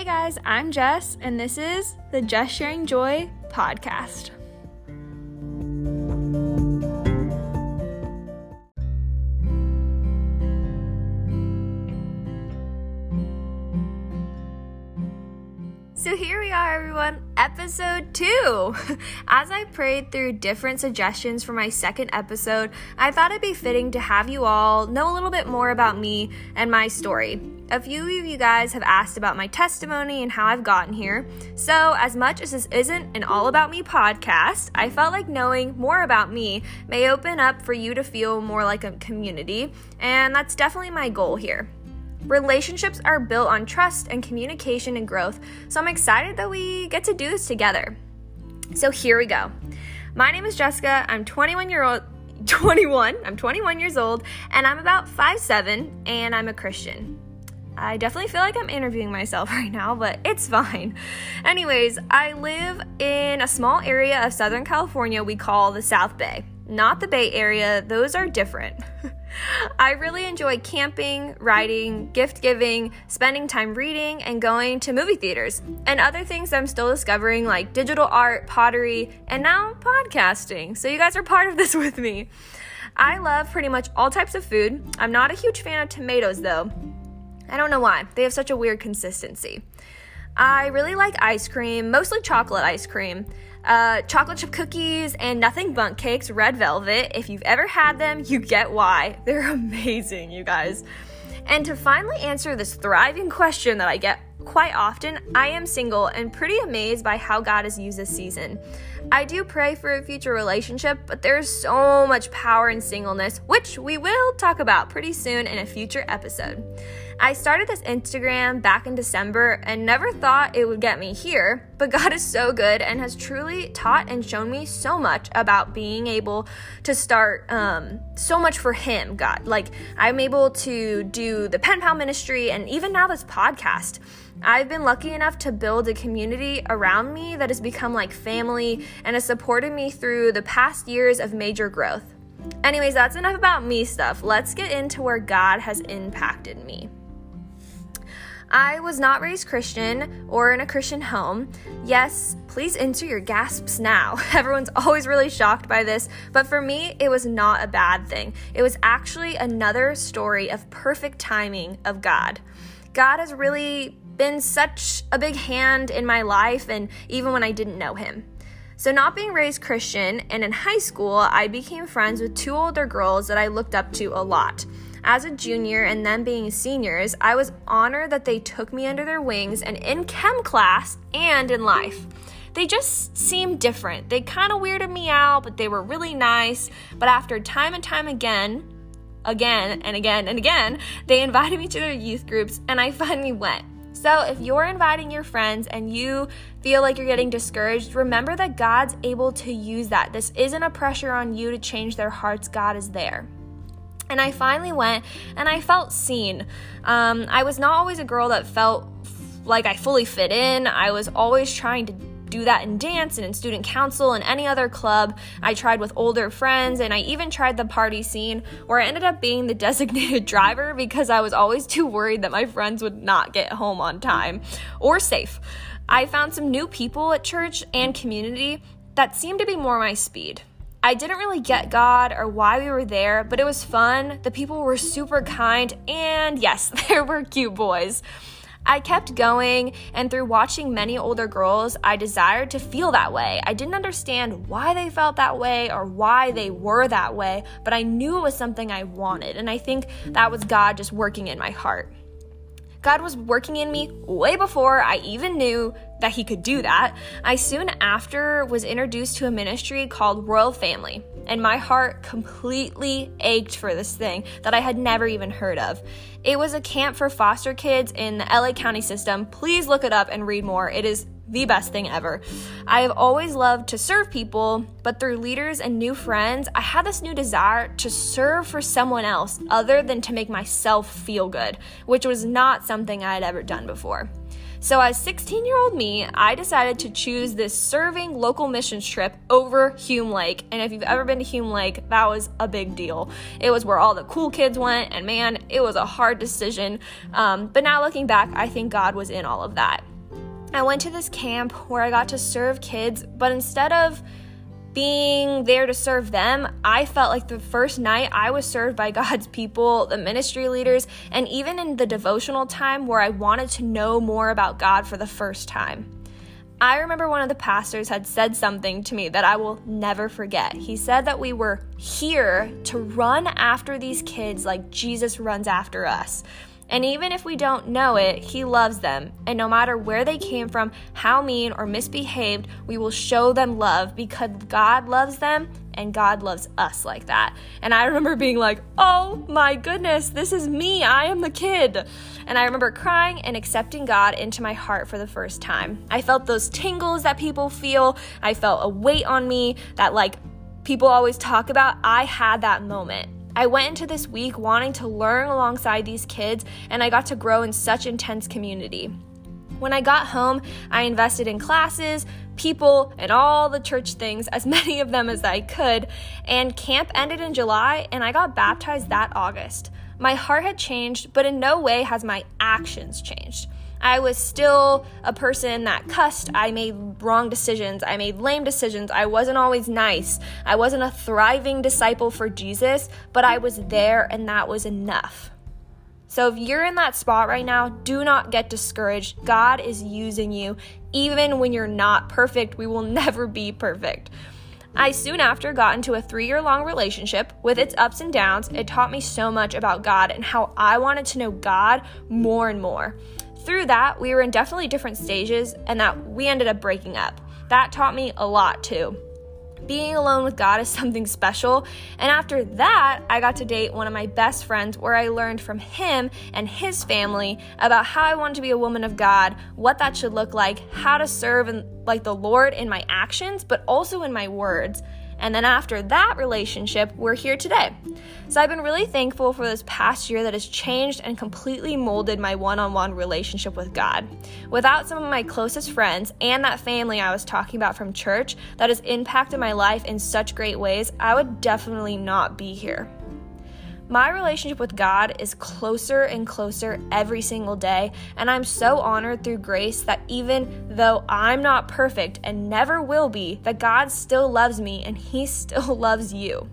Hey guys, I'm Jess, and this is the Jess Sharing Joy podcast. So here we are, everyone, episode two. As I prayed through different suggestions for my second episode, I thought it'd be fitting to have you all know a little bit more about me and my story. A few of you guys have asked about my testimony and how I've gotten here. So, as much as this isn't an all about me podcast, I felt like knowing more about me may open up for you to feel more like a community, and that's definitely my goal here. Relationships are built on trust and communication and growth, so I'm excited that we get to do this together. So here we go. My name is Jessica. I'm 21 year old 21. I'm 21 years old and I'm about 5'7 and I'm a Christian. I definitely feel like I'm interviewing myself right now, but it's fine. Anyways, I live in a small area of Southern California we call the South Bay. Not the Bay Area, those are different. I really enjoy camping, riding, gift giving, spending time reading, and going to movie theaters, and other things I'm still discovering like digital art, pottery, and now podcasting. So, you guys are part of this with me. I love pretty much all types of food. I'm not a huge fan of tomatoes though. I don't know why, they have such a weird consistency. I really like ice cream, mostly chocolate ice cream uh, chocolate chip cookies, and nothing Bundt cakes, red velvet. If you've ever had them, you get why. They're amazing, you guys. And to finally answer this thriving question that I get quite often, I am single and pretty amazed by how God has used this season. I do pray for a future relationship, but there's so much power in singleness, which we will talk about pretty soon in a future episode. I started this Instagram back in December and never thought it would get me here, but God is so good and has truly taught and shown me so much about being able to start um, so much for Him, God. Like, I'm able to do the Pen Pal ministry and even now this podcast. I've been lucky enough to build a community around me that has become like family and has supported me through the past years of major growth. Anyways, that's enough about me stuff. Let's get into where God has impacted me. I was not raised Christian or in a Christian home. Yes, please enter your gasps now. Everyone's always really shocked by this, but for me, it was not a bad thing. It was actually another story of perfect timing of God. God has really been such a big hand in my life, and even when I didn't know Him. So, not being raised Christian, and in high school, I became friends with two older girls that I looked up to a lot. As a junior and then being seniors, I was honored that they took me under their wings and in chem class and in life. They just seemed different. They kind of weirded me out, but they were really nice. But after time and time again, again and again and again, they invited me to their youth groups and I finally went. So, if you're inviting your friends and you feel like you're getting discouraged, remember that God's able to use that. This isn't a pressure on you to change their hearts, God is there. And I finally went and I felt seen. Um, I was not always a girl that felt like I fully fit in. I was always trying to do that in dance and in student council and any other club. I tried with older friends and I even tried the party scene where I ended up being the designated driver because I was always too worried that my friends would not get home on time or safe. I found some new people at church and community that seemed to be more my speed. I didn't really get God or why we were there, but it was fun. The people were super kind, and yes, there were cute boys. I kept going, and through watching many older girls, I desired to feel that way. I didn't understand why they felt that way or why they were that way, but I knew it was something I wanted, and I think that was God just working in my heart. God was working in me way before I even knew that He could do that. I soon after was introduced to a ministry called Royal Family, and my heart completely ached for this thing that I had never even heard of. It was a camp for foster kids in the LA County system. Please look it up and read more. It is the best thing ever. I have always loved to serve people, but through leaders and new friends, I had this new desire to serve for someone else other than to make myself feel good, which was not something I had ever done before. So, as 16 year old me, I decided to choose this serving local missions trip over Hume Lake. And if you've ever been to Hume Lake, that was a big deal. It was where all the cool kids went, and man, it was a hard decision. Um, but now looking back, I think God was in all of that. I went to this camp where I got to serve kids, but instead of being there to serve them, I felt like the first night I was served by God's people, the ministry leaders, and even in the devotional time where I wanted to know more about God for the first time. I remember one of the pastors had said something to me that I will never forget. He said that we were here to run after these kids like Jesus runs after us. And even if we don't know it, He loves them. And no matter where they came from, how mean or misbehaved, we will show them love because God loves them and God loves us like that. And I remember being like, oh my goodness, this is me. I am the kid. And I remember crying and accepting God into my heart for the first time. I felt those tingles that people feel. I felt a weight on me that, like, people always talk about. I had that moment. I went into this week wanting to learn alongside these kids, and I got to grow in such intense community. When I got home, I invested in classes, people, and all the church things, as many of them as I could, and camp ended in July, and I got baptized that August. My heart had changed, but in no way has my actions changed. I was still a person that cussed. I made wrong decisions. I made lame decisions. I wasn't always nice. I wasn't a thriving disciple for Jesus, but I was there and that was enough. So if you're in that spot right now, do not get discouraged. God is using you. Even when you're not perfect, we will never be perfect. I soon after got into a three year long relationship. With its ups and downs, it taught me so much about God and how I wanted to know God more and more through that, we were in definitely different stages and that we ended up breaking up. That taught me a lot too. Being alone with God is something special. And after that, I got to date one of my best friends where I learned from him and his family about how I wanted to be a woman of God, what that should look like, how to serve and like the Lord in my actions, but also in my words. And then after that relationship, we're here today. So I've been really thankful for this past year that has changed and completely molded my one on one relationship with God. Without some of my closest friends and that family I was talking about from church that has impacted my life in such great ways, I would definitely not be here. My relationship with God is closer and closer every single day, and I'm so honored through grace that even though I'm not perfect and never will be, that God still loves me and He still loves you.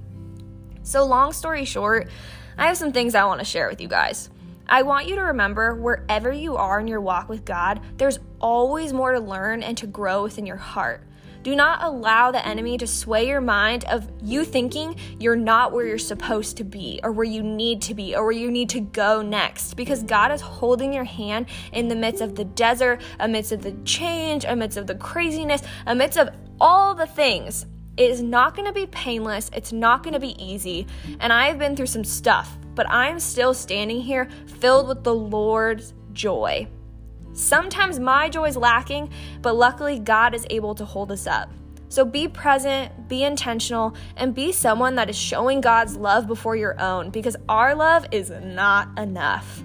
So, long story short, I have some things I want to share with you guys. I want you to remember wherever you are in your walk with God, there's always more to learn and to grow within your heart. Do not allow the enemy to sway your mind of you thinking you're not where you're supposed to be or where you need to be or where you need to go next because God is holding your hand in the midst of the desert, amidst of the change, amidst of the craziness, amidst of all the things. It is not going to be painless. It's not going to be easy. And I've been through some stuff, but I'm still standing here filled with the Lord's joy. Sometimes my joy is lacking, but luckily God is able to hold us up. So be present, be intentional, and be someone that is showing God's love before your own because our love is not enough.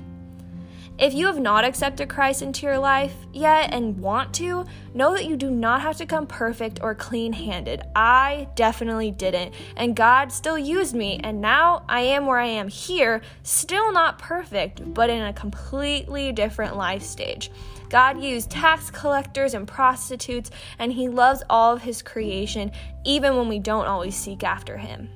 If you have not accepted Christ into your life yet and want to, know that you do not have to come perfect or clean handed. I definitely didn't, and God still used me, and now I am where I am here, still not perfect, but in a completely different life stage. God used tax collectors and prostitutes, and He loves all of His creation, even when we don't always seek after Him.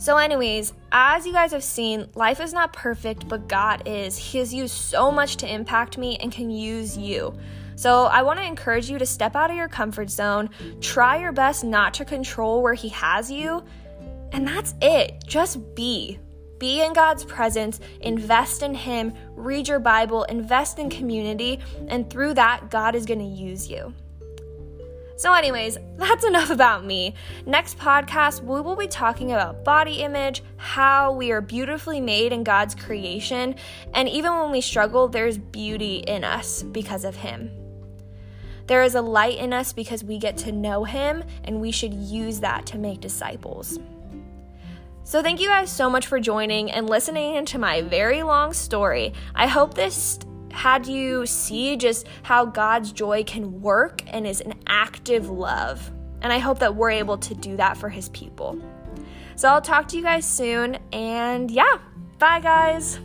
So, anyways, as you guys have seen, life is not perfect, but God is. He has used so much to impact me and can use you. So, I want to encourage you to step out of your comfort zone, try your best not to control where He has you, and that's it. Just be. Be in God's presence, invest in Him, read your Bible, invest in community, and through that, God is going to use you. So, anyways, that's enough about me. Next podcast, we will be talking about body image, how we are beautifully made in God's creation, and even when we struggle, there's beauty in us because of Him. There is a light in us because we get to know Him, and we should use that to make disciples. So, thank you guys so much for joining and listening into my very long story. I hope this had you see just how God's joy can work and is an active love. And I hope that we're able to do that for His people. So I'll talk to you guys soon. And yeah, bye, guys.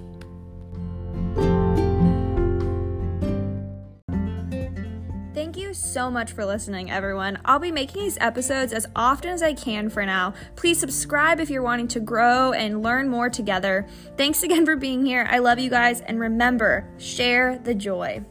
So much for listening, everyone. I'll be making these episodes as often as I can for now. Please subscribe if you're wanting to grow and learn more together. Thanks again for being here. I love you guys, and remember, share the joy.